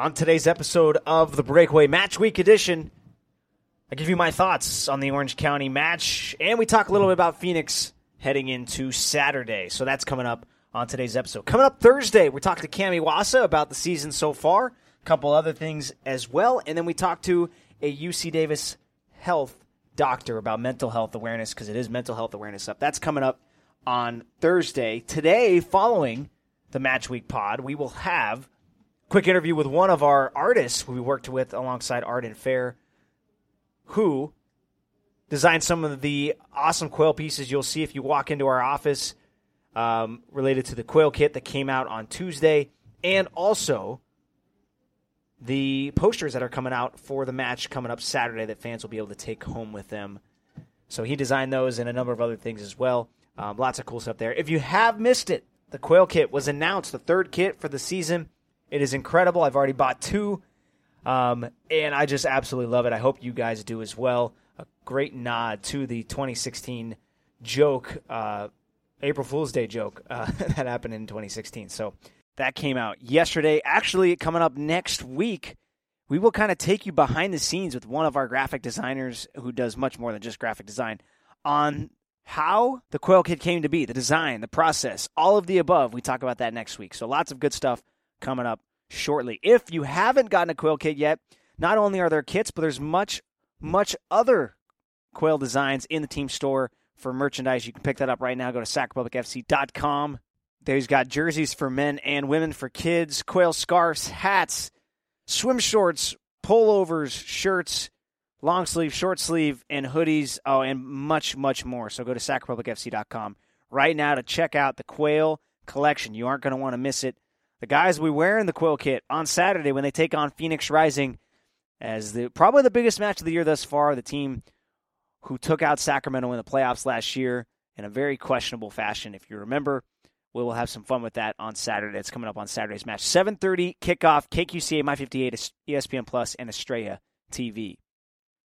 On today's episode of the Breakaway Match Week Edition, I give you my thoughts on the Orange County match, and we talk a little bit about Phoenix heading into Saturday. So that's coming up on today's episode. Coming up Thursday, we talk to Cami Iwasa about the season so far, a couple other things as well, and then we talk to a UC Davis health doctor about mental health awareness because it is mental health awareness up. That's coming up on Thursday. Today, following the Match Week pod, we will have quick interview with one of our artists who we worked with alongside Arden Fair, who designed some of the awesome quail pieces you'll see if you walk into our office um, related to the quail kit that came out on Tuesday, and also the posters that are coming out for the match coming up Saturday that fans will be able to take home with them. So he designed those and a number of other things as well. Um, lots of cool stuff there. If you have missed it, the Quail kit was announced, the third kit for the season. It is incredible. I've already bought two, um, and I just absolutely love it. I hope you guys do as well. A great nod to the 2016 joke, uh, April Fool's Day joke uh, that happened in 2016. So that came out yesterday. Actually, coming up next week, we will kind of take you behind the scenes with one of our graphic designers who does much more than just graphic design on how the Quail Kit came to be, the design, the process, all of the above. We talk about that next week. So lots of good stuff coming up shortly. If you haven't gotten a quail kit yet, not only are there kits, but there's much, much other quail designs in the team store for merchandise. You can pick that up right now. Go to sacrepublicfc.com. There's got jerseys for men and women, for kids, quail scarves, hats, swim shorts, pullovers, shirts, long sleeve, short sleeve, and hoodies. Oh, and much, much more. So go to sacrepublicfc.com right now to check out the quail collection. You aren't going to want to miss it the guys we wear in the Quail kit on Saturday when they take on Phoenix Rising as the probably the biggest match of the year thus far. The team who took out Sacramento in the playoffs last year in a very questionable fashion. If you remember, we will have some fun with that on Saturday. It's coming up on Saturday's match. 7:30 kickoff. KQCA My 58 ESPN Plus and Estrella TV.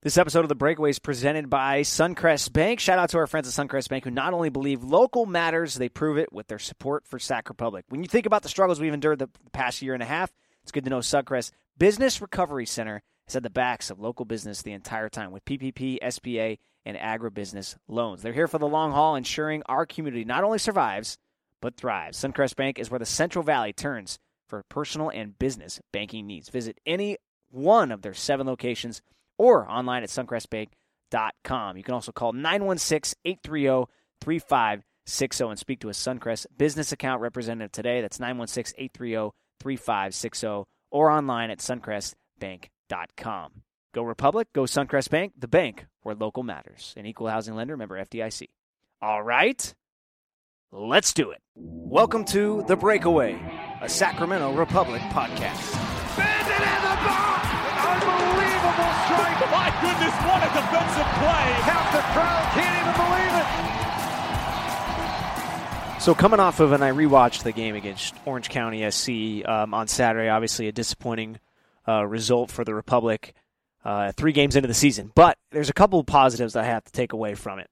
This episode of The Breakaway is presented by Suncrest Bank. Shout out to our friends at Suncrest Bank who not only believe local matters, they prove it with their support for Sac Republic. When you think about the struggles we've endured the past year and a half, it's good to know Suncrest Business Recovery Center has had the backs of local business the entire time with PPP, SBA, and agribusiness loans. They're here for the long haul, ensuring our community not only survives, but thrives. Suncrest Bank is where the Central Valley turns for personal and business banking needs. Visit any one of their seven locations – or online at suncrestbank.com. You can also call 916 830 3560 and speak to a Suncrest business account representative today. That's 916 830 3560 or online at suncrestbank.com. Go Republic, go Suncrest Bank, the bank where local matters. An equal housing lender, member FDIC. All right, let's do it. Welcome to The Breakaway, a Sacramento Republic podcast. My goodness, what a defensive play. Half the crowd can't even believe it. So coming off of, and I rewatched the game against Orange County SC um, on Saturday. Obviously, a disappointing uh, result for the Republic. Uh, three games into the season, but there's a couple of positives I have to take away from it.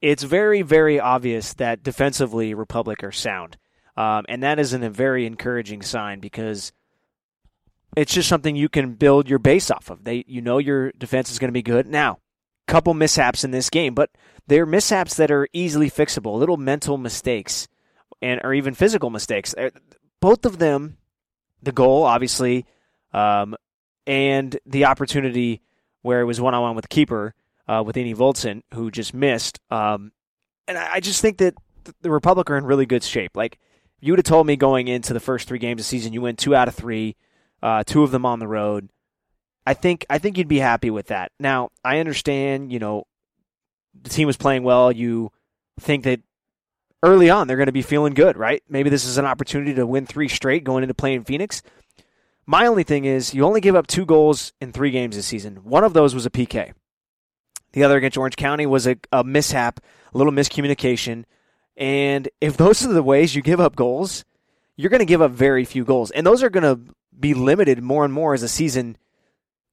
It's very, very obvious that defensively Republic are sound, um, and that is an, a very encouraging sign because it's just something you can build your base off of. They, you know, your defense is going to be good. Now, couple mishaps in this game, but they're mishaps that are easily fixable, little mental mistakes, and or even physical mistakes. Uh, both of them, the goal, obviously, um, and the opportunity where it was one on one with keeper uh, with Annie Voltson, who just missed. Um, and I, I just think that the Republic are in really good shape. Like you would have told me going into the first three games of the season, you win two out of three uh, two of them on the road. I think I think you'd be happy with that. Now I understand, you know, the team was playing well. You think that early on they're going to be feeling good, right? Maybe this is an opportunity to win three straight going into playing Phoenix. My only thing is you only give up two goals in three games this season. One of those was a PK. The other against Orange County was a, a mishap, a little miscommunication. And if those are the ways you give up goals, you're going to give up very few goals. And those are going to be limited more and more as the season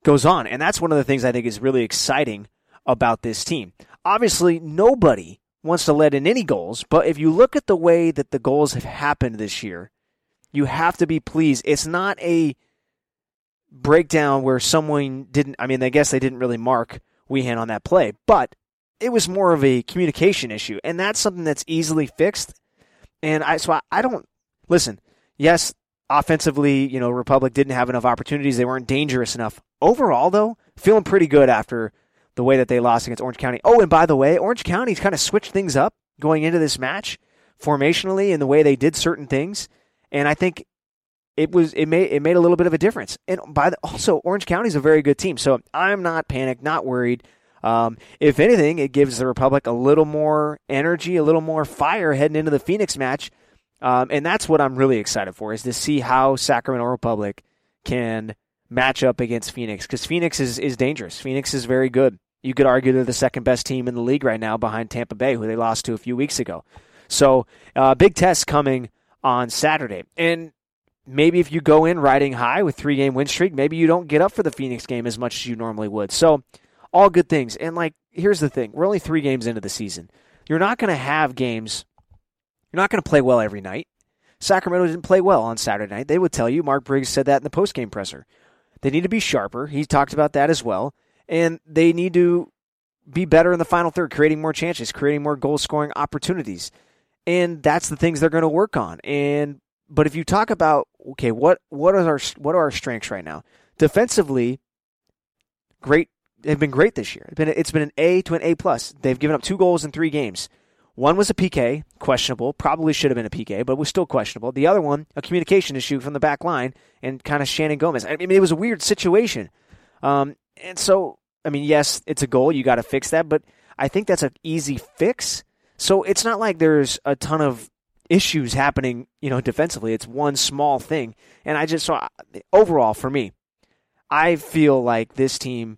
goes on. And that's one of the things I think is really exciting about this team. Obviously, nobody wants to let in any goals, but if you look at the way that the goals have happened this year, you have to be pleased. It's not a breakdown where someone didn't. I mean, I guess they didn't really mark Weehan on that play, but it was more of a communication issue, and that's something that's easily fixed. And I so I, I don't listen. Yes, offensively, you know, Republic didn't have enough opportunities. They weren't dangerous enough. Overall, though, feeling pretty good after the way that they lost against Orange County. Oh, and by the way, Orange County's kind of switched things up going into this match formationally in the way they did certain things, and I think it was it made it made a little bit of a difference. And by the, also, Orange County's a very good team, so I'm not panicked, not worried. Um, if anything, it gives the Republic a little more energy, a little more fire heading into the Phoenix match, um, and that's what I'm really excited for is to see how Sacramento Republic can match up against Phoenix because Phoenix is is dangerous. Phoenix is very good. You could argue they're the second best team in the league right now behind Tampa Bay, who they lost to a few weeks ago. So, uh, big test coming on Saturday. And maybe if you go in riding high with three game win streak, maybe you don't get up for the Phoenix game as much as you normally would. So, all good things. And like, here's the thing: we're only three games into the season. You're not going to have games. You're not going to play well every night. Sacramento didn't play well on Saturday night. They would tell you. Mark Briggs said that in the post game presser. They need to be sharper. He talked about that as well, and they need to be better in the final third, creating more chances, creating more goal scoring opportunities, and that's the things they're going to work on. And but if you talk about okay, what what are our what are our strengths right now? Defensively, great. They've been great this year. It's been it's been an A to an A plus. They've given up two goals in three games. One was a PK, questionable. Probably should have been a PK, but was still questionable. The other one, a communication issue from the back line and kind of Shannon Gomez. I mean, it was a weird situation. Um, and so, I mean, yes, it's a goal. You got to fix that, but I think that's an easy fix. So it's not like there's a ton of issues happening, you know, defensively. It's one small thing. And I just saw overall for me, I feel like this team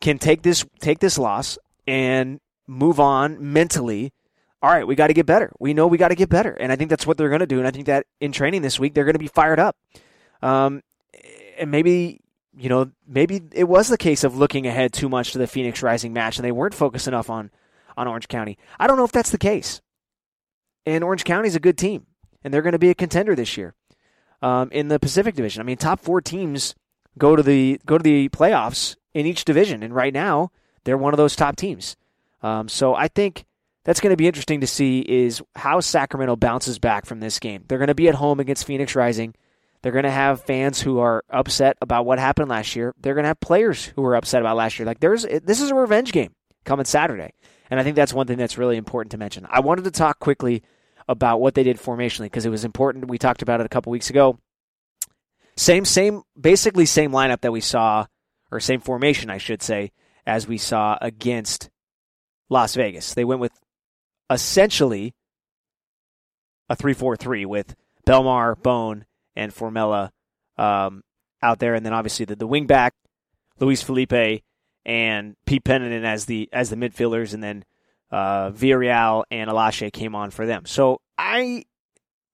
can take this take this loss and move on mentally. All right, we got to get better. We know we got to get better, and I think that's what they're going to do. And I think that in training this week, they're going to be fired up. Um, and maybe you know, maybe it was the case of looking ahead too much to the Phoenix Rising match, and they weren't focused enough on on Orange County. I don't know if that's the case. And Orange County's a good team, and they're going to be a contender this year um, in the Pacific Division. I mean, top four teams go to the go to the playoffs in each division, and right now they're one of those top teams. Um, so I think that's going to be interesting to see is how Sacramento bounces back from this game. They're going to be at home against Phoenix Rising. They're going to have fans who are upset about what happened last year. They're going to have players who are upset about last year. Like there's this is a revenge game coming Saturday. And I think that's one thing that's really important to mention. I wanted to talk quickly about what they did formationally because it was important. We talked about it a couple weeks ago. Same, same, basically same lineup that we saw, or same formation, I should say, as we saw against Las Vegas. They went with essentially a 3 4 3 with Belmar, Bone, and Formella um, out there. And then obviously the, the wingback, Luis Felipe, and Pete Pennington as the as the midfielders, and then uh, Villarreal and Alashe came on for them. So I,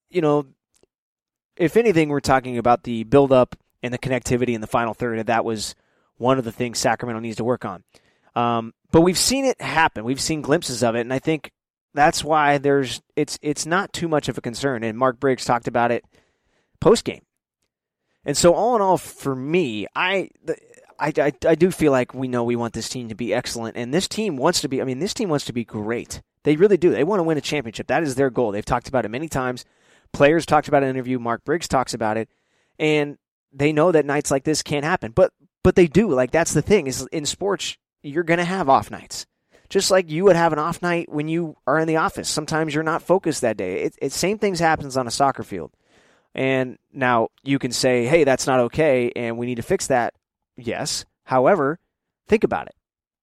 you know, if anything, we're talking about the buildup and the connectivity in the final third, and that was one of the things Sacramento needs to work on. Um, but we've seen it happen. We've seen glimpses of it, and I think that's why there's it's it's not too much of a concern. And Mark Briggs talked about it post game. And so, all in all, for me, I, I, I, I do feel like we know we want this team to be excellent, and this team wants to be. I mean, this team wants to be great. They really do. They want to win a championship. That is their goal. They've talked about it many times. Players talked about it an interview. Mark Briggs talks about it, and they know that nights like this can't happen. But but they do. Like that's the thing is in sports, you're going to have off nights. Just like you would have an off night when you are in the office. Sometimes you're not focused that day. It, it same things happens on a soccer field. And now you can say, "Hey, that's not okay, and we need to fix that." Yes. However, think about it.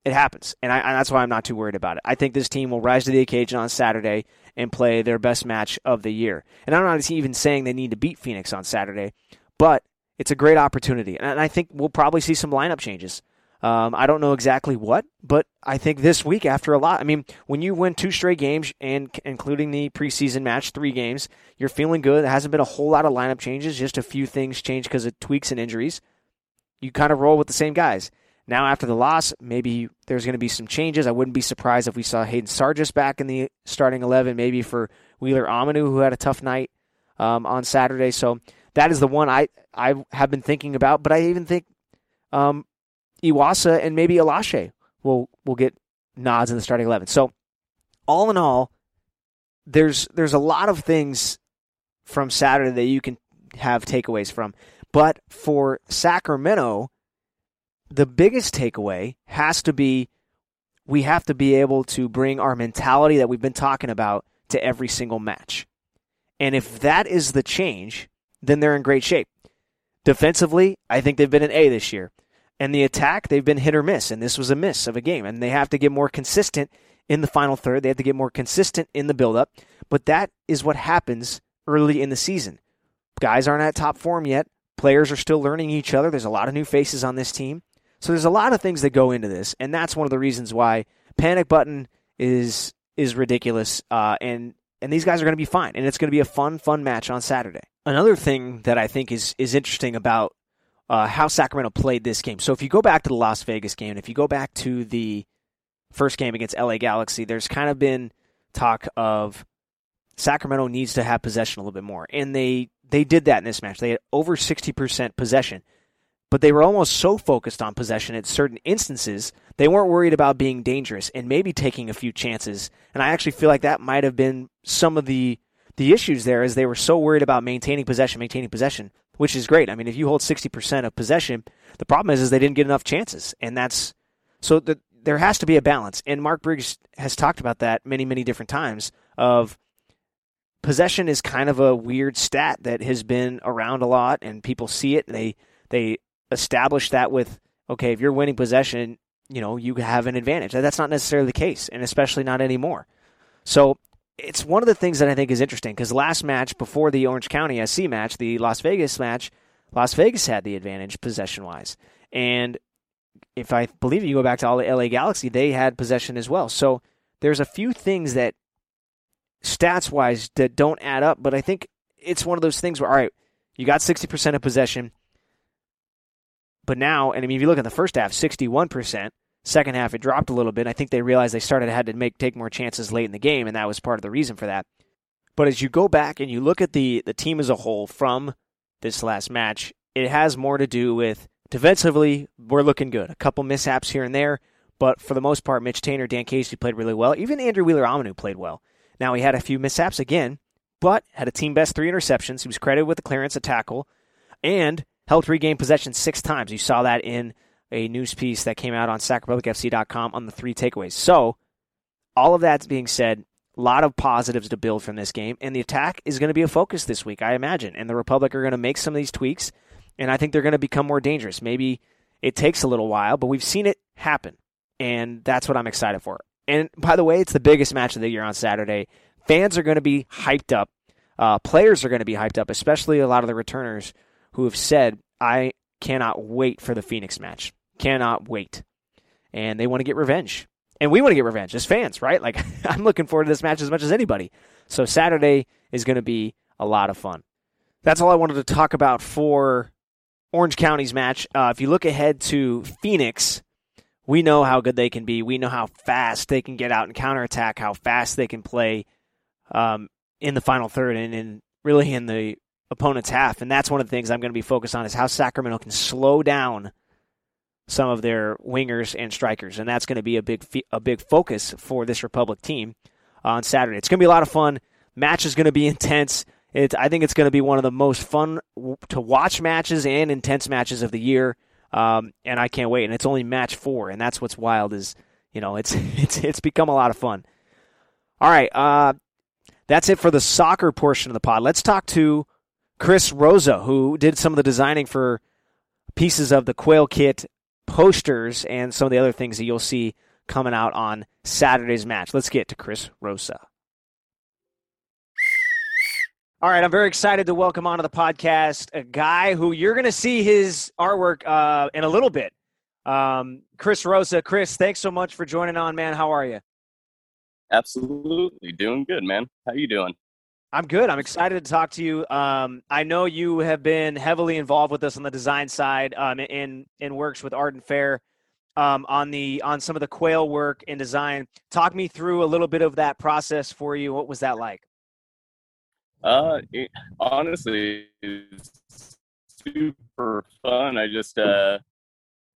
It happens, and, I, and that's why I'm not too worried about it. I think this team will rise to the occasion on Saturday and play their best match of the year. And I'm not even saying they need to beat Phoenix on Saturday, but it's a great opportunity. And I think we'll probably see some lineup changes. Um, I don't know exactly what, but I think this week, after a lot, I mean, when you win two straight games and including the preseason match, three games, you're feeling good. There hasn't been a whole lot of lineup changes, just a few things changed because of tweaks and injuries. You kind of roll with the same guys. Now, after the loss, maybe there's going to be some changes. I wouldn't be surprised if we saw Hayden Sargis back in the starting 11, maybe for Wheeler Omiunu, who had a tough night um, on Saturday. So that is the one I I have been thinking about. But I even think um, Iwasa and maybe Alashe will will get nods in the starting eleven. So all in all, there's there's a lot of things from Saturday that you can have takeaways from. But for Sacramento, the biggest takeaway has to be we have to be able to bring our mentality that we've been talking about to every single match. And if that is the change, then they're in great shape. Defensively, I think they've been an A this year. And the attack, they've been hit or miss, and this was a miss of a game. And they have to get more consistent in the final third. They have to get more consistent in the buildup. But that is what happens early in the season. Guys aren't at top form yet. Players are still learning each other. There's a lot of new faces on this team. So there's a lot of things that go into this, and that's one of the reasons why panic button is is ridiculous. Uh, and and these guys are going to be fine, and it's going to be a fun, fun match on Saturday. Another thing that I think is is interesting about uh, how Sacramento played this game. So if you go back to the Las Vegas game, if you go back to the first game against LA Galaxy, there's kind of been talk of Sacramento needs to have possession a little bit more, and they they did that in this match. They had over 60% possession, but they were almost so focused on possession at certain instances, they weren't worried about being dangerous and maybe taking a few chances. And I actually feel like that might have been some of the the issues there as they were so worried about maintaining possession, maintaining possession, which is great. I mean, if you hold 60% of possession, the problem is is they didn't get enough chances. And that's so the, there has to be a balance. And Mark Briggs has talked about that many, many different times of possession is kind of a weird stat that has been around a lot and people see it and they they establish that with okay if you're winning possession you know you have an advantage that's not necessarily the case and especially not anymore so it's one of the things that I think is interesting because last match before the Orange County SC match the Las Vegas match Las Vegas had the advantage possession wise and if I believe you go back to all the LA Galaxy they had possession as well so there's a few things that stats wise that don't add up, but I think it's one of those things where, all right, you got 60% of possession, but now, and I mean, if you look at the first half, 61%. Second half, it dropped a little bit. I think they realized they started had to make take more chances late in the game, and that was part of the reason for that. But as you go back and you look at the the team as a whole from this last match, it has more to do with defensively. We're looking good. A couple mishaps here and there, but for the most part, Mitch Taintor, Dan Casey played really well. Even Andrew Wheeler Omiunu played well. Now, he had a few mishaps again, but had a team best three interceptions. He was credited with the clearance, a tackle, and helped regain possession six times. You saw that in a news piece that came out on SacRepublicFC.com on the three takeaways. So, all of that being said, a lot of positives to build from this game, and the attack is going to be a focus this week, I imagine. And the Republic are going to make some of these tweaks, and I think they're going to become more dangerous. Maybe it takes a little while, but we've seen it happen, and that's what I'm excited for. And by the way, it's the biggest match of the year on Saturday. Fans are going to be hyped up. Uh, players are going to be hyped up, especially a lot of the returners who have said, I cannot wait for the Phoenix match. Cannot wait. And they want to get revenge. And we want to get revenge as fans, right? Like, I'm looking forward to this match as much as anybody. So, Saturday is going to be a lot of fun. That's all I wanted to talk about for Orange County's match. Uh, if you look ahead to Phoenix, we know how good they can be. We know how fast they can get out and counterattack, how fast they can play um, in the final third and, and really in the opponent's half. And that's one of the things I'm going to be focused on is how Sacramento can slow down some of their wingers and strikers, and that's going to be a big a big focus for this Republic team on Saturday. It's going to be a lot of fun. Match is going to be intense. It, I think it's going to be one of the most fun to watch matches and intense matches of the year. Um, and I can't wait. And it's only match four, and that's what's wild is you know it's it's it's become a lot of fun. All right, uh, that's it for the soccer portion of the pod. Let's talk to Kris Rosa, who did some of the designing for pieces of the Quail Kit posters and some of the other things that you'll see coming out on Saturday's match. Let's get to Kris Rosa. All right, I'm very excited to welcome onto the podcast a guy who you're going to see his artwork uh, in a little bit. Um, Kris Rosa. Kris, thanks so much for joining on, man. How are you? Absolutely, doing good, man. How you doing? I'm good. I'm excited to talk to you. Um, I know you have been heavily involved with us on the design side, um, in in works with Arden Fair, um, on the on some of the quail work and design. Talk me through a little bit of that process for you. What was that like? Uh, it, honestly, it's super fun. I just uh,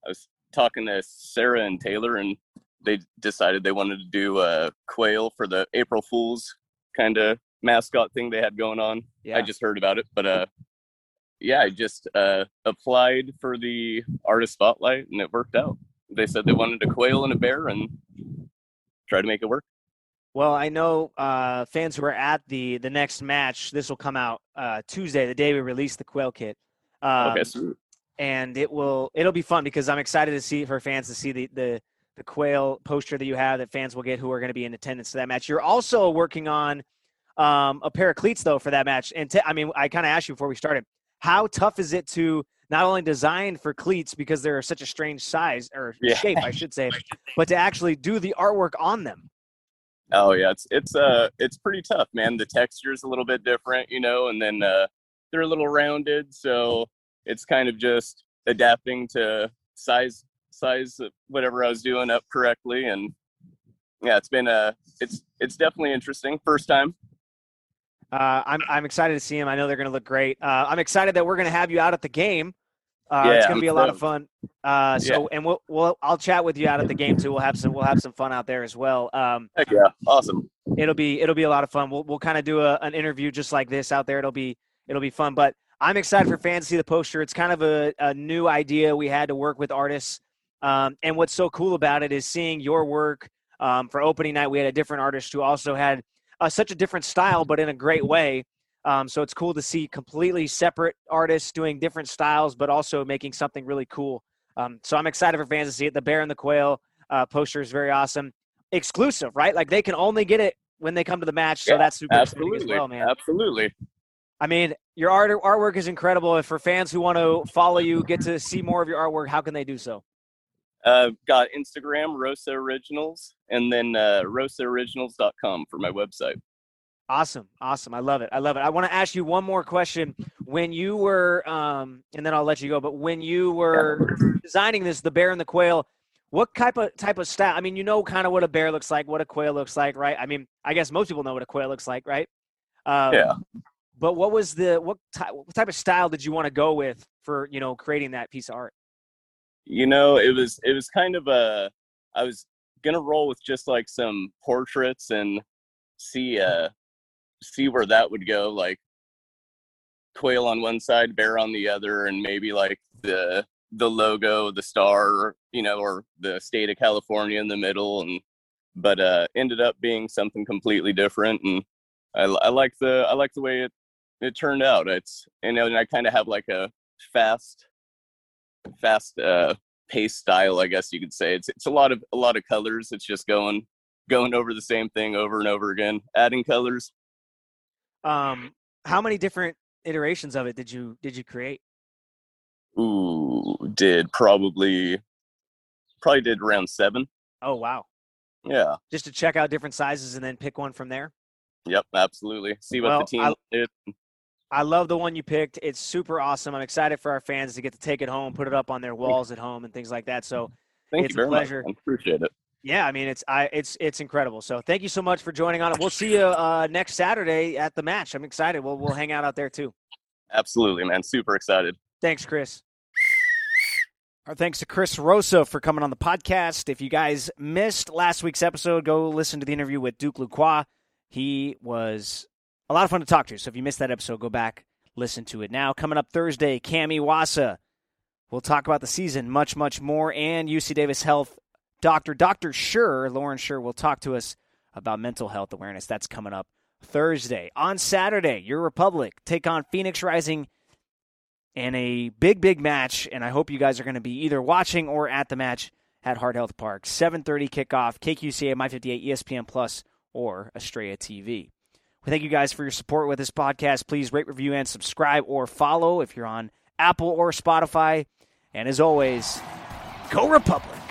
I was talking to Sarah and Taylor, and they decided they wanted to do a quail for the April Fools kind of mascot thing they had going on. Yeah. I just heard about it, but uh, yeah, I just uh applied for the artist spotlight, and it worked out. They said they wanted a quail and a bear, and try to make it work. Well, I know uh, fans who are at the the next match. This will come out uh, Tuesday, the day we release the Quail Kit. Um, okay, and it will it'll be fun because I'm excited to see for fans to see the the the quail poster that you have that fans will get who are going to be in attendance to that match. You're also working on um, a pair of cleats though for that match. And t- I mean, I kind of asked you before we started, how tough is it to not only design for cleats because they're such a strange size or Yeah. shape, I should say, but to actually do the artwork on them? Oh yeah, it's it's uh it's pretty tough, man. The texture's a little bit different, you know, and then uh they're a little rounded, so it's kind of just adapting to size size whatever I was doing up correctly and yeah, it's been uh it's it's definitely interesting. First time. Uh, I'm I'm excited to see them. I know they're going to look great. Uh, I'm excited that we're going to have you out at the game. Uh, Yeah, it's going to be a lot of fun. Uh, so, and we'll, we'll I'll chat with you out at the game too. We'll have some we'll have some fun out there as well. Um, Heck yeah, awesome. it'll be it'll be a lot of fun. We'll we'll kind of do a, an interview just like this out there. It'll be it'll be fun. But I'm excited for fans to see the poster. It's kind of a, a new idea we had to work with artists. Um, and what's so cool about it is seeing your work. Um, for opening night, we had a different artist who also had uh, such a different style, but in a great way. Um, so it's cool to see completely separate artists doing different styles, but also making something really cool. Um, so I'm excited for fans to see it. The Bear and the Quail uh, poster is very awesome. Exclusive, right? Like they can only get it when they come to the match. So Yeah, that's super exciting as well, man. Absolutely. I mean, your art artwork is incredible. If for fans who want to follow you, get to see more of your artwork, how can they do so? Uh, got Instagram, Rosa Originals, and then uh, rosaoriginals.com for my website. Awesome, awesome. I love it. I love it. I want to ask you one more question. When you were, um, and then I'll let you go. But when you were designing this, the bear and the quail, what type of type of style? I mean, you know, kind of what a bear looks like, what a quail looks like, right? I mean, I guess most people know what a quail looks like, right? Um, Yeah. But what was the what, ty- what type of style did you want to go with for you know creating that piece of art? You know it was it was kind of a i was gonna roll with just like some portraits and see uh see where that would go like quail on one side bear on the other and maybe like the the logo the star you know or the state of california in the middle and but uh ended up being something completely different and i, I like the i like the way it it turned out. It's you know and i kind of have like a fast fast uh pace style i guess you could say. It's it's a lot of a lot of colors. It's just going going over the same thing over and over again adding colors. Um, how many different iterations of it did you did you create? ooh did probably probably did around seven. Oh wow! yeah. Just to check out different sizes and then pick one from there. yep absolutely. See what Well, the team I- did I love the one you picked. It's super awesome. I'm excited for our fans to get to take it home, put it up on their walls at home, and things like that. So thank it's you a pleasure. much man. appreciate it yeah, I mean it's I it's it's incredible. So thank you so much for joining on. We'll see you uh, next Saturday at the match. I'm excited. We'll we'll hang out out there too. absolutely man super excited Thanks, Kris. Our thanks to Kris Rosa for coming on the podcast. If you guys missed last week's episode, go listen to the interview with Duke Lacroix. He was a lot of fun to talk to. So if you missed that episode, go back, listen to it now. Coming up Thursday, Cami Iwasa. We'll talk about the season, much, much more, and UC Davis Health Doctor Dr. Sure, Lauren Sure, will talk to us about mental health awareness. That's coming up Thursday. On Saturday, Your Republic take on Phoenix Rising in a big, big match, and I hope you guys are going to be either watching or at the match at Heart Health Park. 7.30 kickoff, KQCA, My58, ESPN Plus, or Estrella TV. We thank you guys for your support with this podcast. Please rate, review, and subscribe or follow if you're on Apple or Spotify. And as always, go Republic!